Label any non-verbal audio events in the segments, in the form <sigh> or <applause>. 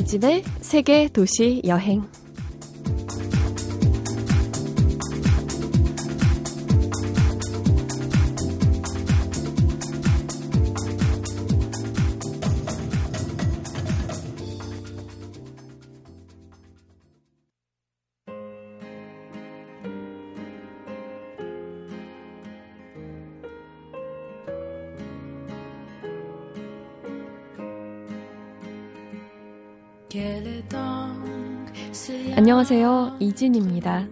이진의 세계 도시 여행. 안녕하세요. 이진입니다.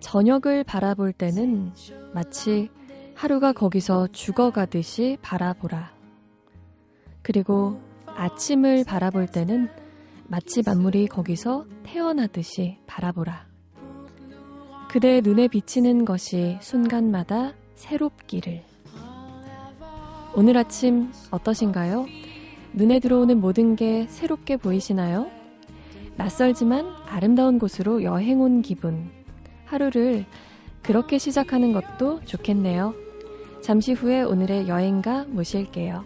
저녁을 바라볼 때는 마치 하루가 거기서 죽어가듯이 바라보라. 그리고 아침을 바라볼 때는 마치 만물이 거기서 태어나듯이 바라보라. 그대 눈에 비치는 것이 순간마다 새롭기를. 오늘 아침 어떠신가요? 눈에 들어오는 모든 게 새롭게 보이시나요? 낯설지만 아름다운 곳으로 여행 온 기분. 하루를 그렇게 시작하는 것도 좋겠네요. 잠시 후에 오늘의 여행가 모실게요.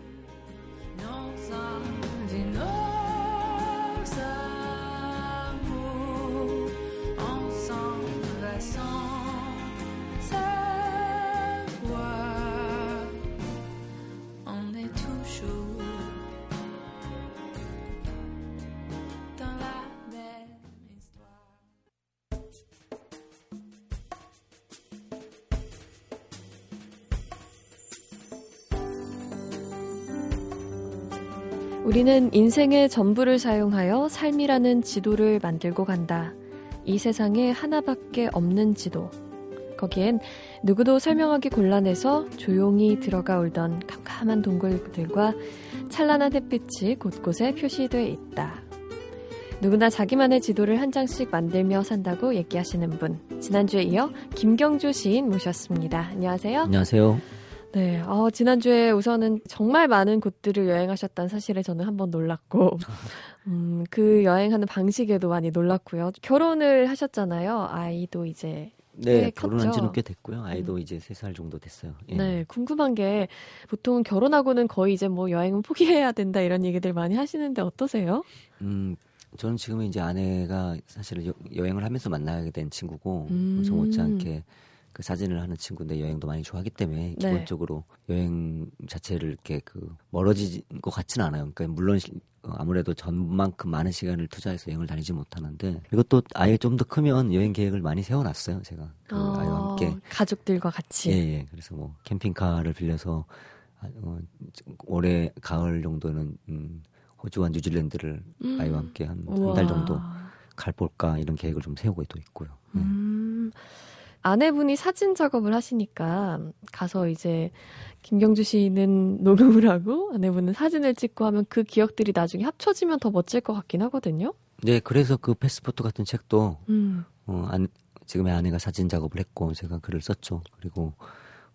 우리는 인생의 전부를 사용하여 삶이라는 지도를 만들고 간다. 이 세상에 하나밖에 없는 지도. 거기엔 누구도 설명하기 곤란해서 조용히 들어가 울던 캄캄한 동굴들과 찬란한 햇빛이 곳곳에 표시되어 있다. 누구나 자기만의 지도를 한 장씩 만들며 산다고 얘기하시는 분. 지난주에 이어 김경주 시인 모셨습니다. 안녕하세요. 안녕하세요. 네, 어, 지난주에 우선은 정말 많은 곳들을 여행하셨다는 사실에 저는 한번 놀랐고, <laughs> 음, 그 여행하는 방식에도 많이 놀랐고요. 결혼을 하셨잖아요. 아이도 이제. 네, 결혼한 지는 꽤 됐고요. 아이도 음. 이제 3살 정도 됐어요. 예. 네, 궁금한 게 보통 결혼하고는 거의 이제 뭐 여행은 포기해야 된다 이런 얘기들 많이 하시는데 어떠세요? 음, 저는 지금 이제 아내가 사실 여, 행을 하면서 만나게 된 친구고, 음. 저 못지않게 그 사진을 하는 친구인데 여행도 많이 좋아하기 때문에 네. 기본적으로 여행 자체를 이렇게 그 멀어진 것 같지는 않아요. 그러니까 물론 어, 아무래도 전만큼 많은 시간을 투자해서 여행을 다니지 못하는데 이것도 아예 좀 더 크면 여행 계획을 많이 세워놨어요. 제가 그 어, 아이와 함께 가족들과 같이. 예, 예. 그래서 뭐 캠핑카를 빌려서 어, 올해 가을 정도는 음, 호주와 뉴질랜드를 음. 아이와 함께 한한달 정도 갈 볼까 이런 계획을 좀 세우고 또 있고요. 예. 음. 아내분이 사진 작업을 하시니까 가서 이제 김경주 씨는 <laughs> 녹음을 하고 아내분은 사진을 찍고 하면 그 기억들이 나중에 합쳐지면 더 멋질 것 같긴 하거든요. 네, 그래서 그 패스포트 같은 책도 음. 어, 안, 지금의 아내가 사진 작업을 했고 제가 글을 썼죠. 그리고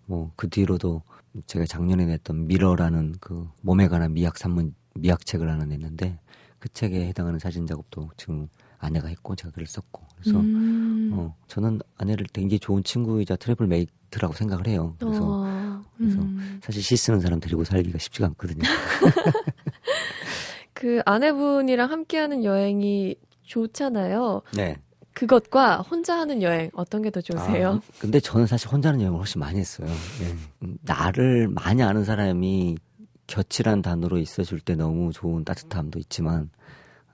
뭐 그 뒤로도 제가 작년에 냈던 미러라는 그 몸에 관한 미학 산문 미학 책을 하나 냈는데 그 책에 해당하는 사진 작업도 지금 아내가 했고 제가 글을 썼고 그래서 음. 어, 저는 아내를 굉장히 좋은 친구이자 travel mate라고 생각을 해요. 그래서 어. 그래서 음. 사실 시 쓰는 사람 데리고 살기가 쉽지가 않거든요. <laughs> 그 아내분이랑 함께하는 여행이 좋잖아요. 네. 그것과 혼자 하는 여행 어떤 게 더 좋으세요? 아, 근데 저는 사실 혼자 하는 여행을 훨씬 많이 했어요. 네. 나를 많이 아는 사람이 곁이란 단어로 있어줄 때 너무 좋은 따뜻함도 있지만 어,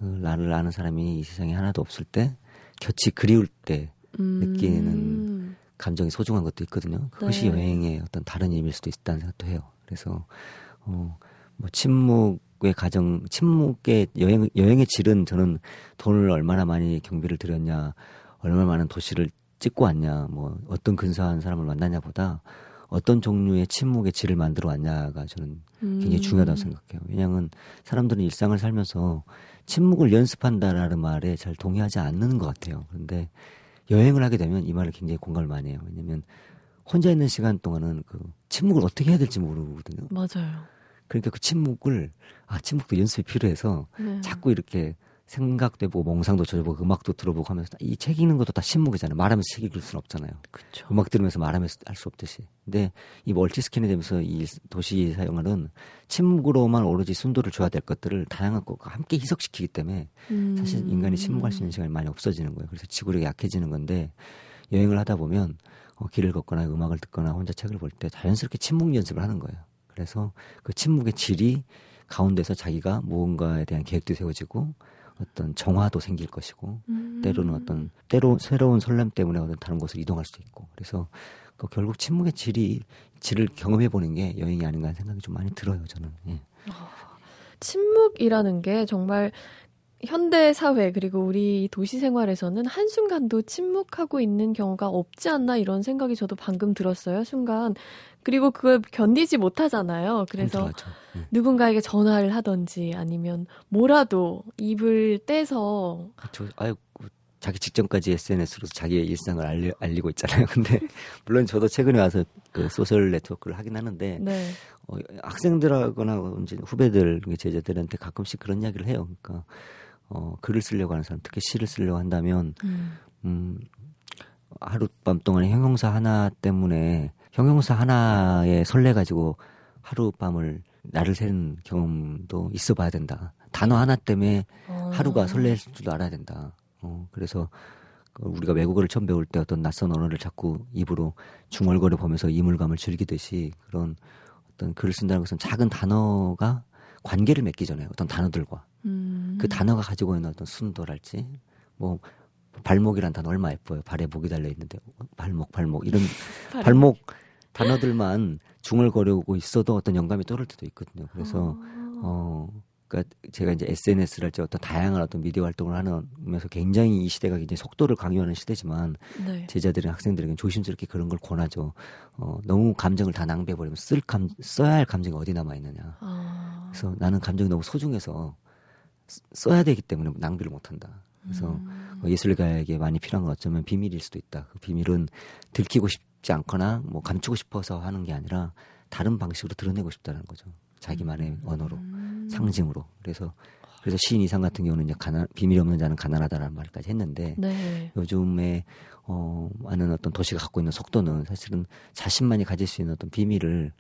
나를 아는 사람이 이 세상에 하나도 없을 때 곁이 그리울 때 음. 느끼는 감정이 소중한 것도 있거든요. 그것이 네. 여행의 어떤 다른 의미일 수도 있다는 생각도 해요. 그래서 어, 뭐 침묵의 가정, 침묵의 여행 여행의 질은 저는 돈을 얼마나 많이 경비를 들였냐, 얼마나 많은 도시를 찍고 왔냐, 뭐 어떤 근사한 사람을 만나냐보다 어떤 종류의 침묵의 질을 만들어 왔냐가 저는 굉장히 음. 중요하다고 생각해요. 왜냐하면 사람들은 일상을 살면서 침묵을 연습한다라는 말에 잘 동의하지 않는 것 같아요. 그런데 여행을 하게 되면 이 말을 굉장히 공감을 많이 해요. 왜냐면 혼자 있는 시간 동안은 그 침묵을 어떻게 해야 될지 모르거든요. 맞아요. 그러니까 그 침묵을 아 침묵도 연습이 필요해서 네. 자꾸 이렇게 생각도 해보고 몽상도 쳐보고 음악도 들어보고 하면서 이 책 읽는 것도 다 침묵이잖아요. 말하면서 책 읽을 수는 없잖아요. 그쵸. 음악 들으면서 말하면서 할 수 없듯이. 근데 이 멀티 스캔이 되면서 이 도시 사용하는 침묵으로만 오로지 순도를 줘야 될 것들을 다양한 것과 함께 희석시키기 때문에 음. 사실 인간이 침묵할 수 있는 시간이 많이 없어지는 거예요. 그래서 지구력이 약해지는 건데 여행을 하다 보면 어, 길을 걷거나 음악을 듣거나 혼자 책을 볼 때 자연스럽게 침묵 연습을 하는 거예요. 그래서 그 침묵의 질이 가운데서 자기가 무언가에 대한 계획도 세워지고 어떤 정화도 생길 것이고 음. 때로는 어떤 때로 새로운 설렘 때문에 어떤 다른 곳으로 이동할 수도 있고 그래서 그 결국 침묵의 질이 질을 경험해 보는 게 여행이 아닌가 하는 생각이 좀 많이 들어요 저는 예. 침묵이라는 게 정말 현대 사회 그리고 우리 도시 생활에서는 한순간도 침묵하고 있는 경우가 없지 않나 이런 생각이 저도 방금 들었어요. 순간. 그리고 그걸 견디지 못하잖아요. 그래서. 예. 누군가에게 전화를 하던지 아니면 뭐라도 입을 떼서 저 아유 그 자기 직전까지 SNS로 자기의 일상을 알리, 알리고 있잖아요. 근데 <laughs> 물론 저도 최근에 와서 그 소셜 네트워크를 하긴 하는데 네. 어, 학생들하거나 이제 후배들 제자들한테 가끔씩 그런 이야기를 해요. 그러니까 어, 글을 쓰려고 하는 사람, 특히 시를 쓰려고 한다면 음. 음, 하룻밤 동안 형용사 하나 때문에 형용사 하나에 설레 가지고 하룻밤을 나를 새는 경험도 있어 봐야 된다. 단어 하나 때문에 어. 하루가 설렐 줄도 알아야 된다. 어, 그래서 그 우리가 외국어를 처음 배울 때 어떤 낯선 언어를 자꾸 입으로 중얼거려 보면서 이물감을 즐기듯이 그런 어떤 글을 쓴다는 것은 작은 단어가 관계를 맺기 전에 어떤 단어들과 음. 그 단어가 가지고 있는 어떤 순도랄지 뭐 발목이란 단어 얼마 예뻐요. 발에 목이 달려 있는데 어, 발목 발목 이런 <laughs> 발목. 단어들만 중얼거리고 있어도 어떤 영감이 떠오를 때도 있거든요. 그래서 아. 어, 그러니까 제가 이제 SNS랄지 어떤 다양한 어떤 미디어 활동을 하면서 굉장히 이 시대가 굉장히 속도를 강요하는 시대지만 네. 제자들이나 학생들에게 조심스럽게 그런 걸 권하죠. 어, 너무 감정을 다 낭비해버리면 쓸 감, 써야 할 감정이 어디 남아 있느냐. 아. 그래서 나는 감정이 너무 소중해서 쓰- 써야 되기 때문에 낭비를 못한다. 그래서 음. 어, 예술가에게 많이 필요한 건 어쩌면 비밀일 수도 있다. 그 비밀은 들키고 싶지 않거나 뭐 감추고 싶어서 하는 게 아니라 다른 방식으로 드러내고 싶다는 거죠. 자기만의 언어로, 음. 상징으로. 그래서 그래서 시인 이상 같은 경우는 이제 가난, 비밀 없는 자는 가난하다라는 말까지 했는데 네. 요즘에 어 많은 어떤 도시가 갖고 있는 속도는 사실은 자신만이 가질 수 있는 어떤 비밀을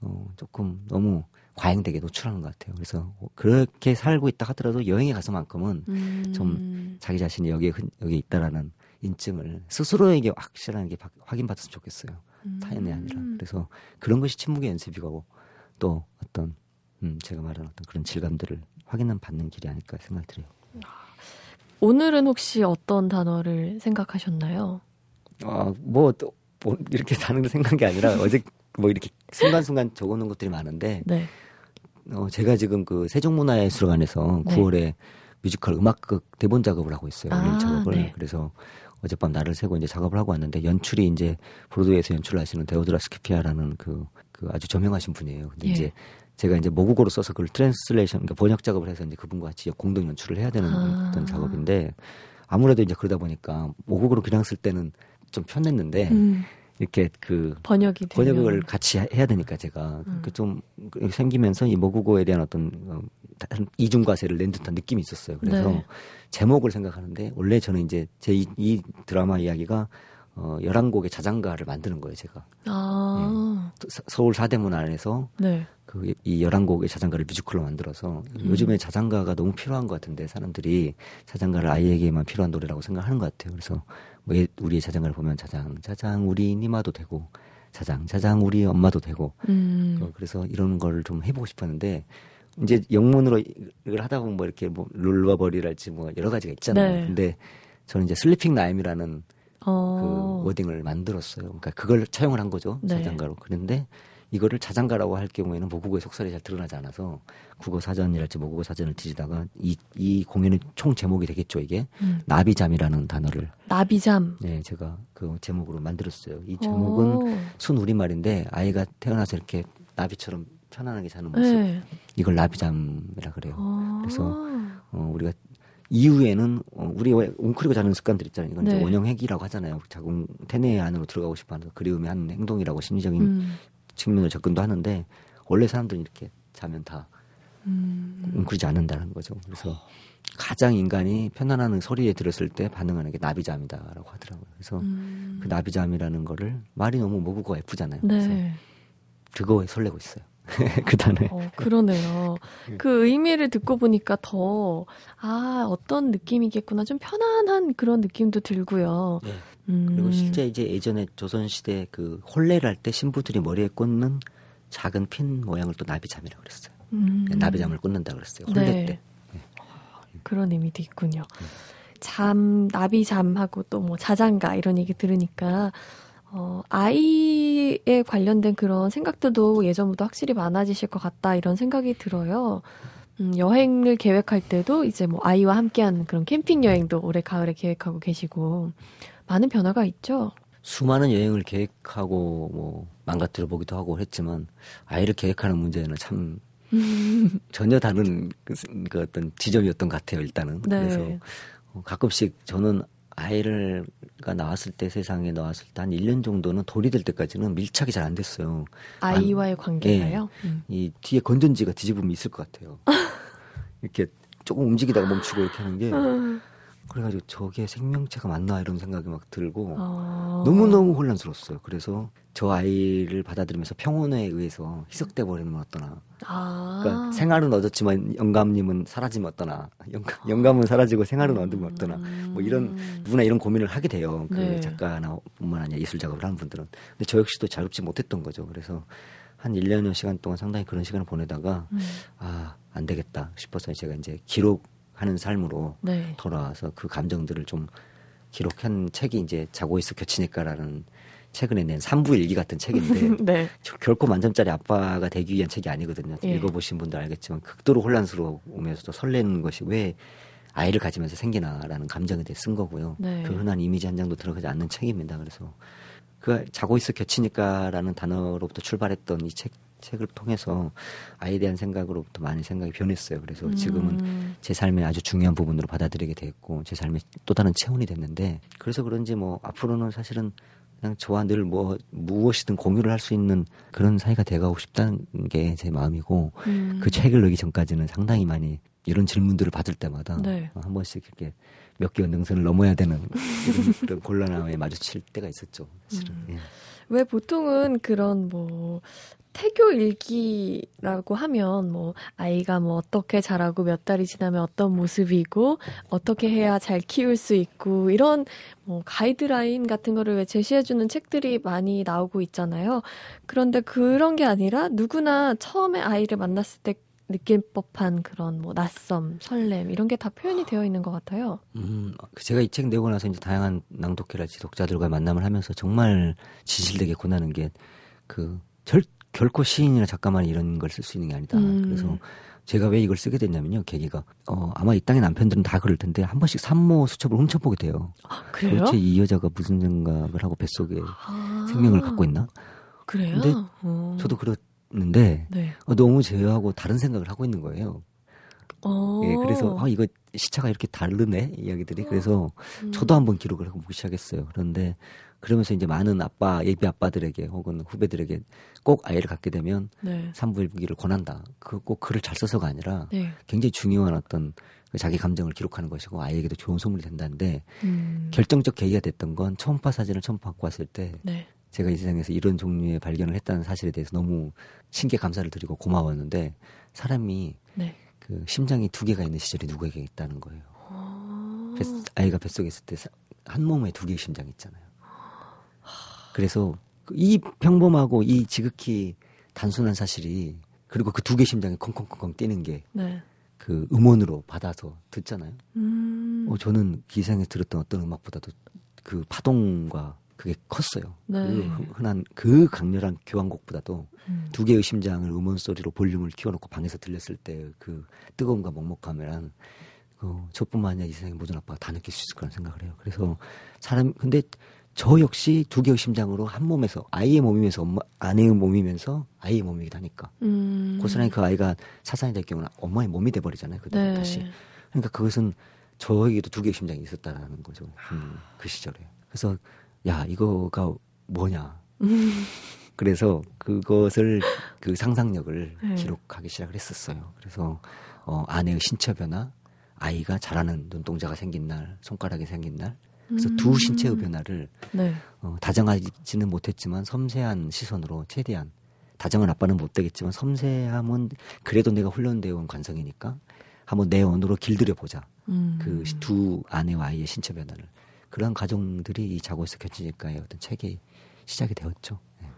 어 조금 너무 과잉되게 노출하는 것 같아요. 그래서 그렇게 살고 있다 하더라도 여행에 가서만큼은 음. 좀 자기 자신이 여기에 흔- 여기에 있다라는 인증을 스스로에게 확실하게 바- 확인받았으면 좋겠어요. 타인이 아니라. 음. 그래서 그런 것이 침묵의 연습이고 또 어떤 음 제가 말한 어떤 그런 질감들을 확인한 받는 길이 아닐까 생각이 들어요. 오늘은 혹시 어떤 단어를 생각하셨나요? 아뭐 또 뭐 이렇게 걸 생각한 게 아니라 <laughs> 어제 뭐 이렇게 순간순간 적어놓은 것들이 많은데 네. 어 제가 지금 그 세종문화예술관에서 네. 9월에 뮤지컬 음악극 대본 작업을 하고 있어요. 아, 일 작업을. 네. 그래서 어젯밤 날을 새고 이제 작업을 하고 왔는데 연출이 이제 브로드웨이에서 연출을 하시는 데오드라 스키피아라는 그, 그 아주 저명하신 분이에요. 근데 예. 이제 제가 이제 모국어로 써서 그걸 translation, 그러니까 번역 작업을 해서 이제 그분과 같이 공동 연출을 해야 되는 아. 어떤 작업인데 아무래도 이제 그러다 보니까 모국어로 그냥 쓸 때는 좀 편했는데 음, 이렇게 그 번역이 되면. 번역을 같이 해- 해야 되니까 제가 음. 그좀 생기면서 이 모국어에 대한 어떤 어, 이중과세를 낸 듯한 느낌이 있었어요. 그래서 네. 제목을 생각하는데 원래 저는 이제 제 이 드라마 이야기가 어 11곡의 자장가를 만드는 거예요, 제가. 아, 서- 서울 사대문 안에서 네. 그이 11곡의 자장가를 뮤지컬로 만들어서 음. 요즘에 자장가가 너무 필요한 것 같은데 사람들이 자장가를 아이에게만 필요한 노래라고 생각하는 것 같아요. 그래서 뭐 예- 우리의 자장가를 보면 자장 자장 우리 니마도 되고 자장 자장 우리 엄마도 되고 음, 어, 그래서 이런 걸 좀 해보고 싶었는데 이제 영문으로 이걸 하다 보면 뭐 이렇게 뭐 lullaby랄지 뭐 여러 가지가 있잖아요. 네. 근데 저는 이제 sleeping rhyme이라는 어, 그 wording을 만들었어요. 그러니까 그걸 차용을 한 거죠. 네. 자장가로. 그런데 이거를 자장가라고 할 경우에는 모국어의 속살이 잘 드러나지 않아서 국어 사전이랄지 모국어 사전을 뒤지다가 이, 이 공연의 총 제목이 되겠죠. 이게 음, 나비잠이라는 단어를 나비잠. 네 제가 그 제목으로 만들었어요. 이 제목은 어, 순 우리말인데 아이가 태어나서 이렇게 나비처럼 편안하게 자는 모습 네. 이걸 나비잠이라 그래요. 어, 그래서 어, 우리가 이후에는 어, 우리 왜 웅크리고 자는 습관들 있잖아요. 이건 네. 원형핵이라고 하잖아요. 자궁 태내 안으로 들어가고 싶어하는 그리움의 한 행동이라고 심리적인 음, 측면으로 접근도 하는데 원래 사람들은 이렇게 자면 다 음. 웅크리지 않는다는 거죠. 그래서 가장 인간이 편안한 소리에 들었을 때 반응하는 게 나비잠이다라고 하더라고요. 그래서 음. 그 나비잠이라는 거를 말이 너무 모국어가 예쁘잖아요. 그래서 네. 그거에 설레고 있어요. <laughs> 그 단어에. 어, 그러네요. 예. 그 의미를 듣고 보니까 더, 아, 어떤 느낌이겠구나. 좀 편안한 그런 느낌도 들고요. 네. 음. 그리고 실제 이제 예전에 조선시대 그 혼례를 할 때 신부들이 머리에 꽂는 작은 핀 모양을 또 나비잠이라고 그랬어요. 음. 나비잠을 꽂는다 그랬어요. 혼례 네. 때. 그런 의미도 있군요. 네. 잠, 나비잠하고 또 뭐 자장가 이런 얘기 들으니까, 어, 아이 에 관련된 그런 생각들도 예전보다 확실히 많아지실 것 같다 이런 생각이 들어요. 음, 여행을 계획할 때도 이제 뭐 아이와 함께하는 그런 캠핑 여행도 올해 가을에 계획하고 계시고, 많은 변화가 있죠. 수많은 여행을 계획하고 뭐 망가뜨려 보기도 하고 했지만 아이를 계획하는 문제는 참 <laughs> 전혀 다른 그, 그 어떤 지점이었던 것 같아요 일단은 네. 그래서 어, 가끔씩 저는 아이를 가 나왔을 때 세상에 나왔을 때 한 1년 정도는 돌이 될 때까지는 밀착이 잘 안 됐어요. 아이와의 관계가요. 음. 이 뒤에 건전지가 뒤집으면 있을 것 같아요. <laughs> 이렇게 조금 움직이다가 멈추고 이렇게 하는 게 그래가지고 저게 생명체가 맞나 이런 생각이 막 들고 어. 너무너무 혼란스러웠어요. 그래서 저 아이를 받아들이면서 평온에 의해서 희석돼 버리면 어떠나. 아. 그러니까 생활은 얻었지만 영감님은 사라지면 어떠나. 영감, 영감은 사라지고 생활은 얻으면 어떠나. 뭐 이런 누구나 이런 고민을 하게 돼요. 그 네. 작가나 뿐만 아니라 예술 작업을 하는 분들은. 근데 저 역시도 자유롭지 못했던 거죠. 그래서 한 1년여 시간 동안 상당히 그런 시간을 보내다가 음. 아, 안 되겠다 싶어서 제가 이제 기록 하는 삶으로 네. 돌아와서 그 감정들을 좀 기록한 책이 이제 자고 있어 겹치니까라는 최근에 낸 삼부 일기 같은 책인데 <laughs> 네. 저- 결코 만점짜리 아빠가 되기 위한 책이 아니거든요. 예. 읽어보신 분들 알겠지만 극도로 혼란스러우면서도 설레는 것이 왜 아이를 가지면서 생기나라는 감정에 대해 쓴 거고요. 네. 그 흔한 이미지 한 장도 들어가지 않는 책입니다. 그래서 그 자고 있어 겹치니까라는 단어로부터 출발했던 이 책 책을 통해서 아이에 대한 생각으로부터 많이 생각이 변했어요. 그래서 지금은 음. 제 삶의 아주 중요한 부분으로 받아들이게 됐고 제 삶의 또 다른 체온이 됐는데 그래서 그런지 뭐 앞으로는 사실은 그냥 저와 늘 뭐 무엇이든 공유를 할 수 있는 그런 사이가 돼가고 싶다는 게 제 마음이고 음. 그 책을 읽기 전까지는 상당히 많이 이런 질문들을 받을 때마다 네. 한 번씩 이렇게 몇 개월 능선을 넘어야 되는 그런 곤란함에 마주칠 때가 있었죠. 사실은. 음. 예. 왜 보통은 그런 뭐 태교 일기라고 하면 뭐 아이가 뭐 어떻게 자라고 몇 달이 지나면 어떤 모습이고 어떻게 해야 잘 키울 수 있고 이런 뭐 가이드라인 같은 거를 왜 제시해 주는 책들이 많이 나오고 있잖아요. 그런데 그런 게 아니라 누구나 처음에 아이를 만났을 때 느낄 법한 그런 뭐 낯섦, 설렘 이런 게 다 표현이 되어 있는 것 같아요. 음, 그 제가 이 책 내고 나서 이제 다양한 낭독회랄지 독자들과 만남을 하면서 정말 지실되게 고나는 게 그 결코 시인이나 작가만이 이런 걸 쓸 수 있는 게 아니다. 음. 그래서 제가 왜 이걸 쓰게 됐냐면요. 계기가 어 아마 이 땅의 남편들은 다 그럴 텐데 한 번씩 산모 수첩을 훔쳐보게 돼요. 아, 그래요? 도대체 이 여자가 무슨 생각을 하고 뱃속에 아, 생명을 갖고 있나? 그래요? 근데 어. 저도 그 랬는데 네. 어, 너무 제어하고 다른 생각을 하고 있는 거예요. 어. 예, 그래서 아 이거 시차가 이렇게 다르네 이야기들이 그래서 음. 저도 한번 기록을 해보기 시작했어요. 그런데 그러면서 이제 많은 아빠 예비 아빠들에게 혹은 후배들에게 꼭 아이를 갖게 되면 네. 산부일기를 권한다. 그 꼭 글을 잘 써서가 아니라 네. 굉장히 중요한 어떤 그 자기 감정을 기록하는 것이고 아이에게도 좋은 소문이 된다는데 음. 결정적 계기가 됐던 건 초음파 사진을 처음 받고 왔을 때 네. 제가 이 세상에서 이런 종류의 발견을 했다는 사실에 대해서 너무 신기해 감사를 드리고 고마웠는데 사람이 네. 그 심장이 두 개가 있는 시절이 누구에게 있다는 거예요. 어. 뱃- 아이가 뱃속에 있을 때 한 몸에 두 개의 심장이 있잖아요. 그래서 그이 평범하고 이 지극히 단순한 사실이 그리고 그 두 개의 심장이 콩콩콩콩 뛰는 게 네. 그 음원으로 받아서 듣잖아요. 음. 어, 저는 기생에 들었던 어떤 음악보다도 그 파동과 그게 컸어요. 네. 그 흔- 흔한 그 강렬한 교향곡보다도 음. 두 개의 심장을 음원 소리로 볼륨을 키워놓고 방에서 들렸을 때 그 뜨거움과 먹먹함이란 어, 저뿐만 아니라 이 세상의 모든 아빠가 다 느낄 수 있을 거라는 생각을 해요. 그래서 사람 근데 저 역시 두 개의 심장으로 한 몸에서 아이의 몸이면서 엄마 아내의 몸이면서 아이의 몸이기도 하니까 음. 고스란히 그 아이가 사산이 될 경우는 엄마의 몸이 돼 버리잖아요. 그 네. 다시 그러니까 그것은 저에게도 두 개의 심장이 있었다라는 거죠. 음, 그 시절에. 그래서 야 이거가 뭐냐. 음. <laughs> 그래서 그것을 그 상상력을 네. 기록하기 시작을 했었어요. 그래서 어, 아내의 신체 변화, 아이가 자라는 눈동자가 생긴 날, 손가락이 생긴 날, 그래서 음. 두 신체의 변화를 네. 어, 다정하지는 못했지만 섬세한 시선으로 최대한 다정한 아빠는 못 되겠지만 섬세함은 그래도 내가 훈련되어 온 관성이니까 한번 내 언어로 길들여 보자. 음. 그두 아내와 아이의 신체 변화를 그러한 가정들이 이 자고에서 겹치니까의 어떤 책이 시작이 되었죠. 네.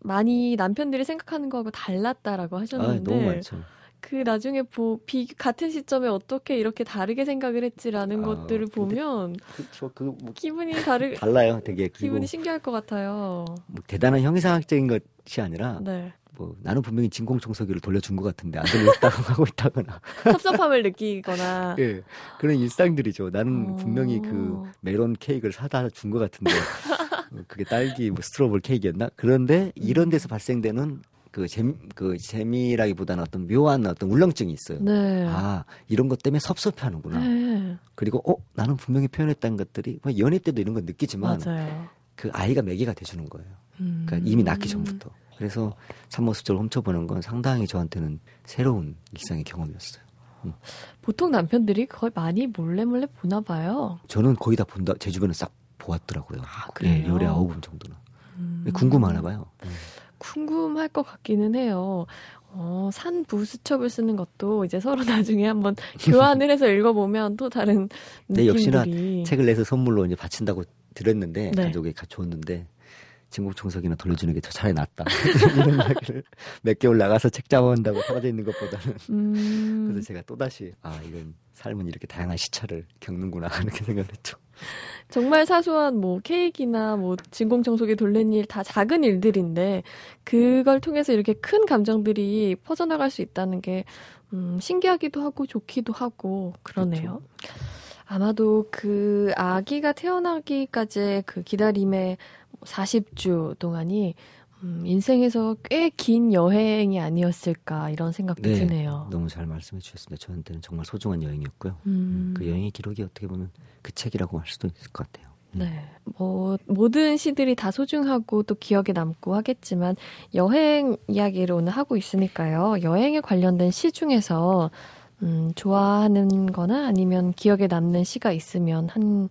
많이 남편들이 생각하는 거하고 달랐다라고 아, 하셨는데 너무 많죠. 그 나중에 보, 비, 같은 시점에 어떻게 이렇게 다르게 생각을 했지라는 아, 것들을 보면 그렇죠. 그뭐 기분이 다르 달라요, 되게 기분이 신기할 것 같아요. 뭐 대단한 형이상학적인 것이 아니라 네. 뭐 나는 분명히 진공청소기를 돌려준 것 같은데 안 돌렸다고 <laughs> 하고 있다거나 섭섭함을 느끼거나 <laughs> 예 그런 일상들이죠. 나는 어. 분명히 그 메론 케이크를 사다 준 것 같은데 어, 그게 딸기 뭐 스트로볼 케이크였나? 그런데 이런 데서 발생되는 그 재미 그 재미라기보다는 어떤 묘한 어떤 울렁증이 있어요. 네. 아 이런 것 때문에 섭섭해하는구나. 네. 그리고 어 나는 분명히 표현했다는 것들이 뭐 연애 때도 이런 걸 느끼지만 맞아요. 그 아이가 매개가 돼주는 거예요. 음. 그러니까 이미 낳기 전부터. 그래서 산모수저를 훔쳐보는 건 상당히 저한테는 새로운 일상의 경험이었어요. 보통 남편들이 거의 많이 몰래 몰래 보나 봐요. 저는 거의 다 본다. 제 주변에 싹 보았더라고요. 아, 그래요? 예, 열에 아홉 분 정도는. 음. 궁금하나 봐요. 궁금할 것 같기는 해요. 어, 산 부 수첩을 쓰는 것도 이제 서로 <laughs> 나중에 한번 교환을 해서 읽어보면 또 다른 네, 역시나 느낌들이. 책을 내서 선물로 이제 바친다고 들었는데 네. 가족이 줬는데 진공 청소기나 돌려주는 게 더 차라리 낫다. <laughs> 이런 이야기를 몇 개월 나가서 책 잡아온다고 떨어져 있는 것보다는 음, 그래서 제가 또다시 아 이건 삶은 이렇게 다양한 시차를 겪는구나 이렇게 생각을 했죠. 정말 사소한 뭐 케이크나 뭐 진공 청소기 돌리는 일 다 작은 일들인데 그걸 통해서 이렇게 큰 감정들이 퍼져나갈 수 있다는 게 음, 신기하기도 하고 좋기도 하고 그러네요. 아마도 그 아기가 태어나기까지의 그 기다림의 40주 동안이 음, 인생에서 꽤 긴 여행이 아니었을까 이런 생각도 네. 드네요. 너무 잘 말씀해 주셨습니다. 저한테는 정말 소중한 여행이었고요. 음. 그 여행의 기록이 어떻게 보면 그 책이라고 할 수도 있을 것 같아요. 네. 뭐, 모든 시들이 다 소중하고 또 기억에 남고 하겠지만, 여행 이야기를 오늘 하고 있으니까요. 여행에 관련된 시 중에서, 음, 좋아하는 거나 아니면 기억에 남는 시가 있으면 한,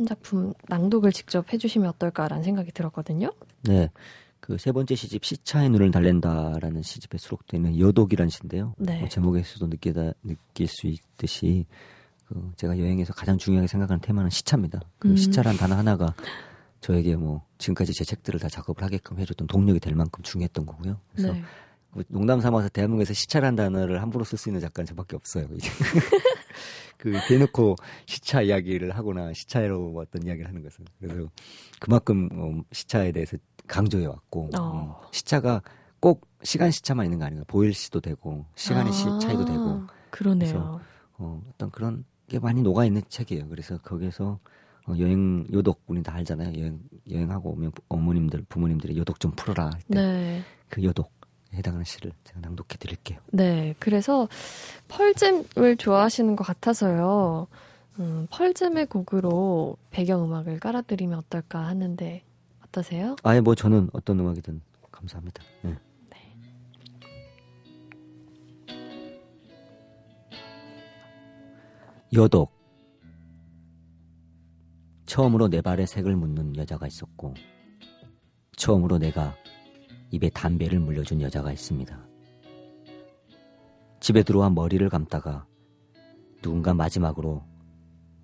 한 작품 낭독을 직접 해주시면 어떨까라는 생각이 들었거든요. 네. 그 세 번째 시집 시차의 눈을 달랜다라는 시집에 수록되는 여독이라는 시인데요. 네. 뭐 제목에서도 느끼다 느낄 수 있듯이 그 제가 여행에서 가장 중요하게 생각하는 테마는 시차입니다. 그 음. 시차란 단어 하나가 저에게 뭐 지금까지 제 책들을 다 작업을 하게끔 해줬던 동력이 될 만큼 중요했던 거고요. 그래서 네. 뭐 농담 삼아서 대한민국에서 시차란 단어를 함부로 쓸 수 있는 작가는 저밖에 없어요. <laughs> 그 대놓고 시차 이야기를 하거나 시차로 어떤 이야기를 하는 것은 그래서 그만큼 어, 시차에 대해서 강조해 왔고 어. 음, 시차가 꼭 시간 시차만 있는 거 아닌가 보일 시도 되고 시간의 시 아, 차이도 되고 그러네요. 어, 어떤 그런 게 많이 녹아 있는 책이에요. 그래서 거기에서 어, 여행 요독 우리 다 알잖아요. 여행 여행하고 오면 어머님들 부모님들이 요독 좀 풀어라 네. 그 요독에 해당하는 시를 제가 낭독해 드릴게요. 네, 그래서 펄잼을 좋아하시는 것 같아서요. 음, 펄잼의 곡으로 배경음악을 깔아드리면 어떨까 하는데 어떠세요? 아예 뭐 저는 어떤 음악이든 감사합니다. 예. 여독 처음으로 내 발에 색을 묻는 여자가 있었고 처음으로 내가 입에 담배를 물려준 여자가 있습니다. 집에 들어와 머리를 감다가 누군가 마지막으로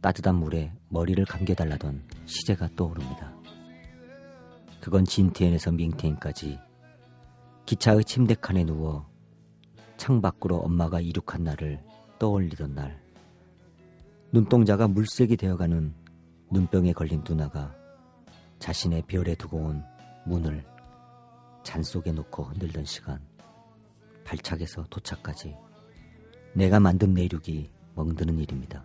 따뜻한 물에 머리를 감겨달라던 시제가 떠오릅니다. 그건 진티엔에서 밍테인까지 기차의 침대 칸에 누워 창 밖으로 엄마가 이륙한 날을 떠올리던 날 눈동자가 물색이 되어가는 눈병에 걸린 누나가 자신의 별에 두고 온 문을 잔 속에 놓고 흔들던 시간 발착에서 도착까지 내가 만든 내륙이 멍드는 일입니다.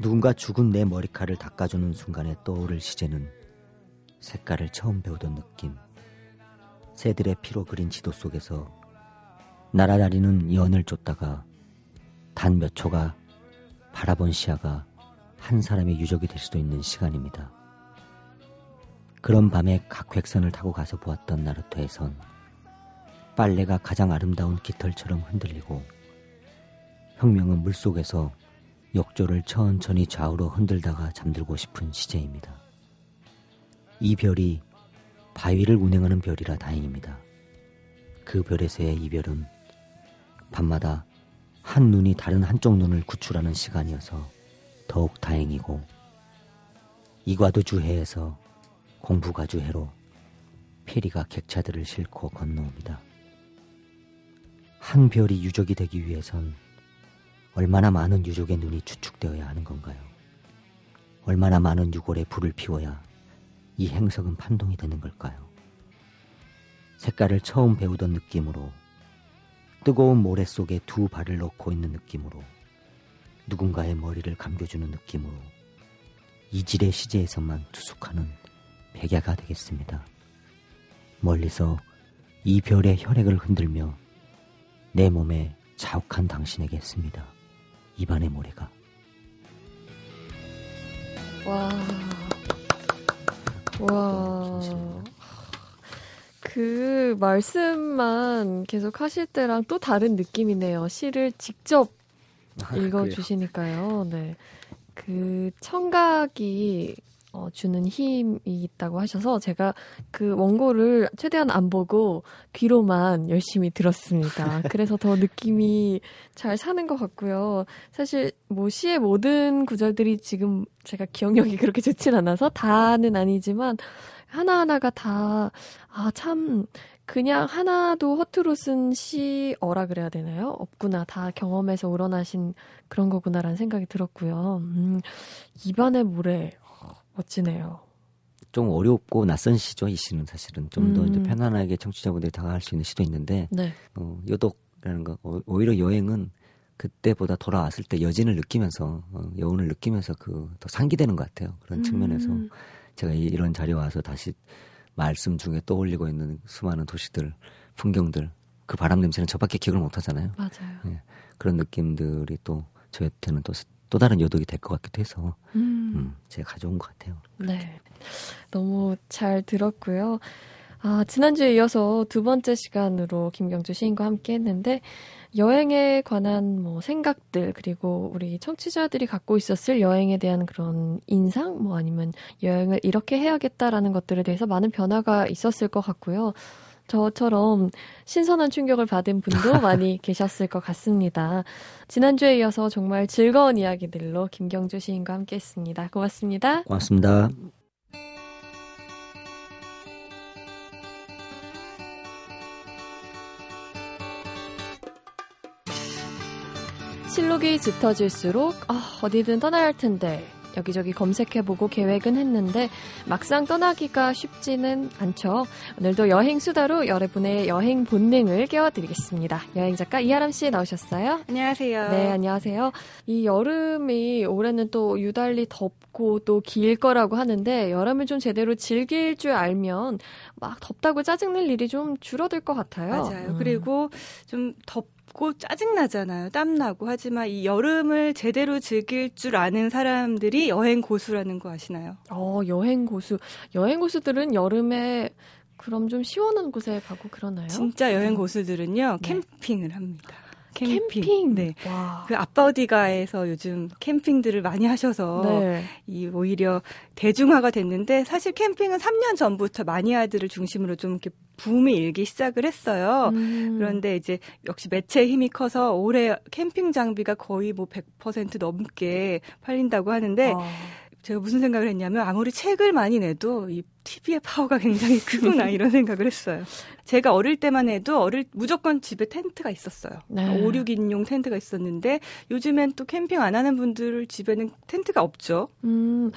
누군가 죽은 내 머리카락을 닦아주는 순간에 떠오를 시제는 색깔을 처음 배우던 느낌. 새들의 피로 그린 지도 속에서 날아다니는 연을 쫓다가 단 몇 초가 바라본 시야가 한 사람의 유적이 될 수도 있는 시간입니다. 그런 밤에 각획선을 타고 가서 보았던 나루토에선 빨래가 가장 아름다운 깃털처럼 흔들리고 혁명은 물속에서 욕조를 천천히 좌우로 흔들다가 잠들고 싶은 시제입니다. 이 별이 바위를 운행하는 별이라 다행입니다. 그 별에서의 이별은 밤마다 한 눈이 다른 한쪽 눈을 구출하는 시간이어서 더욱 다행이고 이과도 주해에서 공부가 주해로 페리가 객차들을 싣고 건너옵니다. 한 별이 유적이 되기 위해선 얼마나 많은 유족의 눈이 추측되어야 하는 건가요? 얼마나 많은 유골에 불을 피워야 이 행석은 판동이 되는 걸까요? 색깔을 처음 배우던 느낌으로 뜨거운 모래 속에 두 발을 넣고 있는 느낌으로 누군가의 머리를 감겨주는 느낌으로 이질의 시제에서만 투숙하는 백야가 되겠습니다. 멀리서 이 별의 혈액을 흔들며 내 몸에 자욱한 당신에게 씁니다. 입안의 모래가. 와. 와. 그 말씀만 계속 하실 때랑 또 다른 느낌이네요. 시를 직접 아, 읽어주시니까요. 네. 그 청각이 어, 주는 힘이 있다고 하셔서 제가 그 원고를 최대한 안 보고 귀로만 열심히 들었습니다. <laughs> 그래서 더 느낌이 잘 사는 것 같고요. 사실 뭐 시의 모든 구절들이 지금 제가 기억력이 그렇게 좋진 않아서 다는 아니지만 하나하나가 다, 아, 참, 그냥 하나도 허투루 쓴 시어라 그래야 되나요? 없구나. 다 경험에서 우러나신 그런 거구나라는 생각이 들었고요. 음, 입안의 모래. 멋지네요. 좀 어렵고 낯선 시죠, 이 시는 사실은. 좀더 음. 편안하게 청취자분들이 다가갈 수 있는 시도 있는데, 네. 어, 요독이라는 거, 어, 오히려 여행은 그때보다 돌아왔을 때 여진을 느끼면서, 어, 여운을 느끼면서 그, 더 상기되는 것 같아요. 그런 음. 측면에서. 제가 이, 이런 자리에 와서 다시 말씀 중에 떠올리고 있는 수많은 도시들, 풍경들, 그 바람 냄새는 저밖에 기억을 못 하잖아요. 맞아요. 예, 그런 느낌들이 또 저한테는 또 또 다른 요독이 될 것 같기도 해서 음. 음, 제가 가져온 것 같아요. 네, 너무 잘 들었고요. 아, 지난주에 이어서 두 번째 시간으로 김경주 시인과 함께 했는데, 여행에 관한 뭐 생각들, 그리고 우리 청취자들이 갖고 있었을 여행에 대한 그런 인상, 뭐 아니면 여행을 이렇게 해야겠다라는 것들에 대해서 많은 변화가 있었을 것 같고요. 저처럼 신선한 충격을 받은 분도 <laughs> 많이 계셨을 것 같습니다. 지난주에 이어서 정말 즐거운 이야기들로 김경주 시인과 함께 했습니다. 고맙습니다. 고맙습니다. 실록이 짙어질수록 아, 어디든 떠나야 할 텐데 여기저기 검색해보고 계획은 했는데 막상 떠나기가 쉽지는 않죠. 오늘도 여행 수다로 여러분의 여행 본능을 깨워드리겠습니다. 여행 작가 이하람 씨 나오셨어요? 안녕하세요. 네, 안녕하세요. 이 여름이 올해는 또 유달리 덥고 또 길 거라고 하는데 여름을 좀 제대로 즐길 줄 알면 막 덥다고 짜증낼 일이 좀 줄어들 것 같아요. 맞아요. 음. 그리고 좀 덥. 덥고 짜증나잖아요. 땀나고. 하지만 이 여름을 제대로 즐길 줄 아는 사람들이 여행 고수라는 거 아시나요? 어, 여행 고수. 여행 고수들은 여름에 그럼 좀 시원한 곳에 가고 그러나요? 진짜 여행 고수들은요, 네. 캠핑을 합니다. 캠핑. 캠핑. 네. 와. 그 아빠 어디가에서 요즘 캠핑들을 많이 하셔서 네. 이 오히려 대중화가 됐는데 사실 캠핑은 3년 전부터 마니아들을 중심으로 좀 이렇게 붐이 일기 시작을 했어요. 음. 그런데 이제 역시 매체의 힘이 커서 올해 캠핑 장비가 거의 뭐 100% 넘게 팔린다고 하는데 아. 제가 무슨 생각을 했냐면 아무리 책을 많이 내도 이 TV의 파워가 굉장히 크구나 <laughs> 이런 생각을 했어요. 제가 어릴 때만 해도 어릴 무조건 집에 텐트가 있었어요. 네. 5, 6인용 텐트가 있었는데 요즘엔 또 캠핑 안 하는 분들 집에는 텐트가 없죠. 음,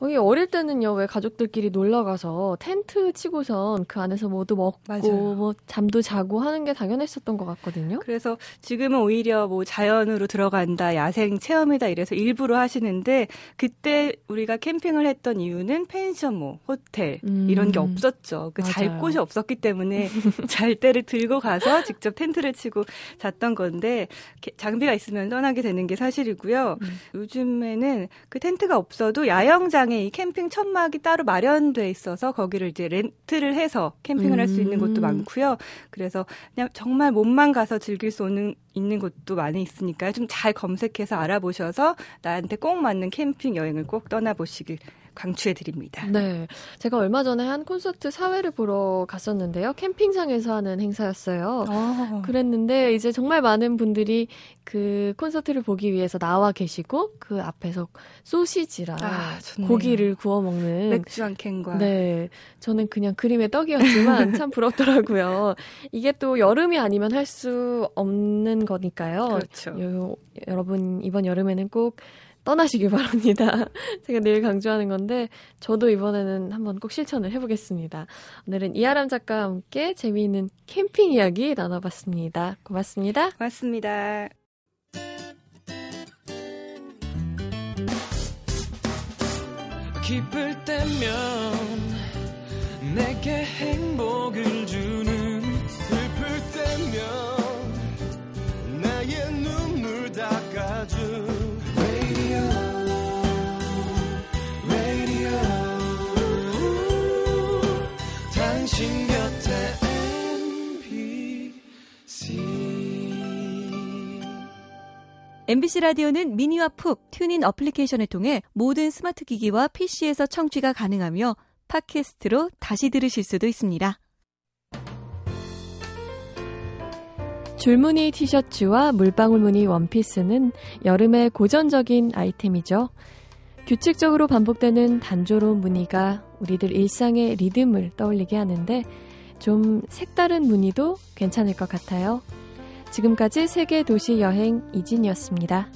어릴 때는요 왜 가족들끼리 놀러 가서 텐트 치고선 그 안에서 뭐도 먹고 맞아요. 뭐 잠도 자고 하는 게 당연했었던 것 같거든요. 그래서 지금은 오히려 뭐 자연으로 들어간다, 야생 체험이다 이래서 일부러 하시는데 그때 우리가 캠핑을 했던 이유는 펜션, 뭐 호텔 잘 음. 이런 게 없었죠. 그 잘 곳이 없었기 때문에 <laughs> 잘 때를 들고 가서 직접 텐트를 치고 잤던 건데 장비가 있으면 떠나게 되는 게 사실이고요. 음. 요즘에는 그 텐트가 없어도 야영장에 이 캠핑 천막이 따로 마련돼 있어서 거기를 이제 렌트를 해서 캠핑을 음. 할수 있는 곳도 많고요. 그래서 그냥 정말 몸만 가서 즐길 수 있는 있는 곳도 많이 있으니까 좀 잘 검색해서 알아보셔서 나한테 꼭 맞는 캠핑 여행을 꼭 떠나보시길 강추해 드립니다. 네. 제가 얼마 전에 한 콘서트 사회를 보러 갔었는데요. 캠핑장에서 하는 행사였어요. 아. 그랬는데 이제 정말 많은 분들이 그 콘서트를 보기 위해서 나와 계시고 그 앞에서 소시지랑 아, 고기를 구워 먹는 맥주 한 캔과 네. 저는 그냥 그림의 떡이었지만 <laughs> 참 부럽더라고요. 이게 또 여름이 아니면 할 수 없는 거니까요. 그렇죠. 요, 여러분 이번 여름에는 꼭 떠나시길 바랍니다. <laughs> 제가 늘 강조하는 건데 저도 이번에는 한번 꼭 실천을 해보겠습니다. 오늘은 이하람 작가와 함께 재미있는 캠핑 이야기 나눠봤습니다. 고맙습니다. 고맙습니다. 기쁠 때면 내게 행복을 주는 슬플 때면 나의 눈물 닦아준 MBC 라디오는 미니와 푹 TuneIn 어플리케이션을 통해 모든 스마트 기기와 PC에서 청취가 가능하며 팟캐스트로 다시 들으실 수도 있습니다. 줄무늬 티셔츠와 물방울 무늬 원피스는 여름의 고전적인 아이템이죠. 규칙적으로 반복되는 단조로운 무늬가 우리들 일상의 리듬을 떠올리게 하는데 좀 색다른 무늬도 괜찮을 것 같아요. 지금까지 세계 도시 여행 이진이었습니다.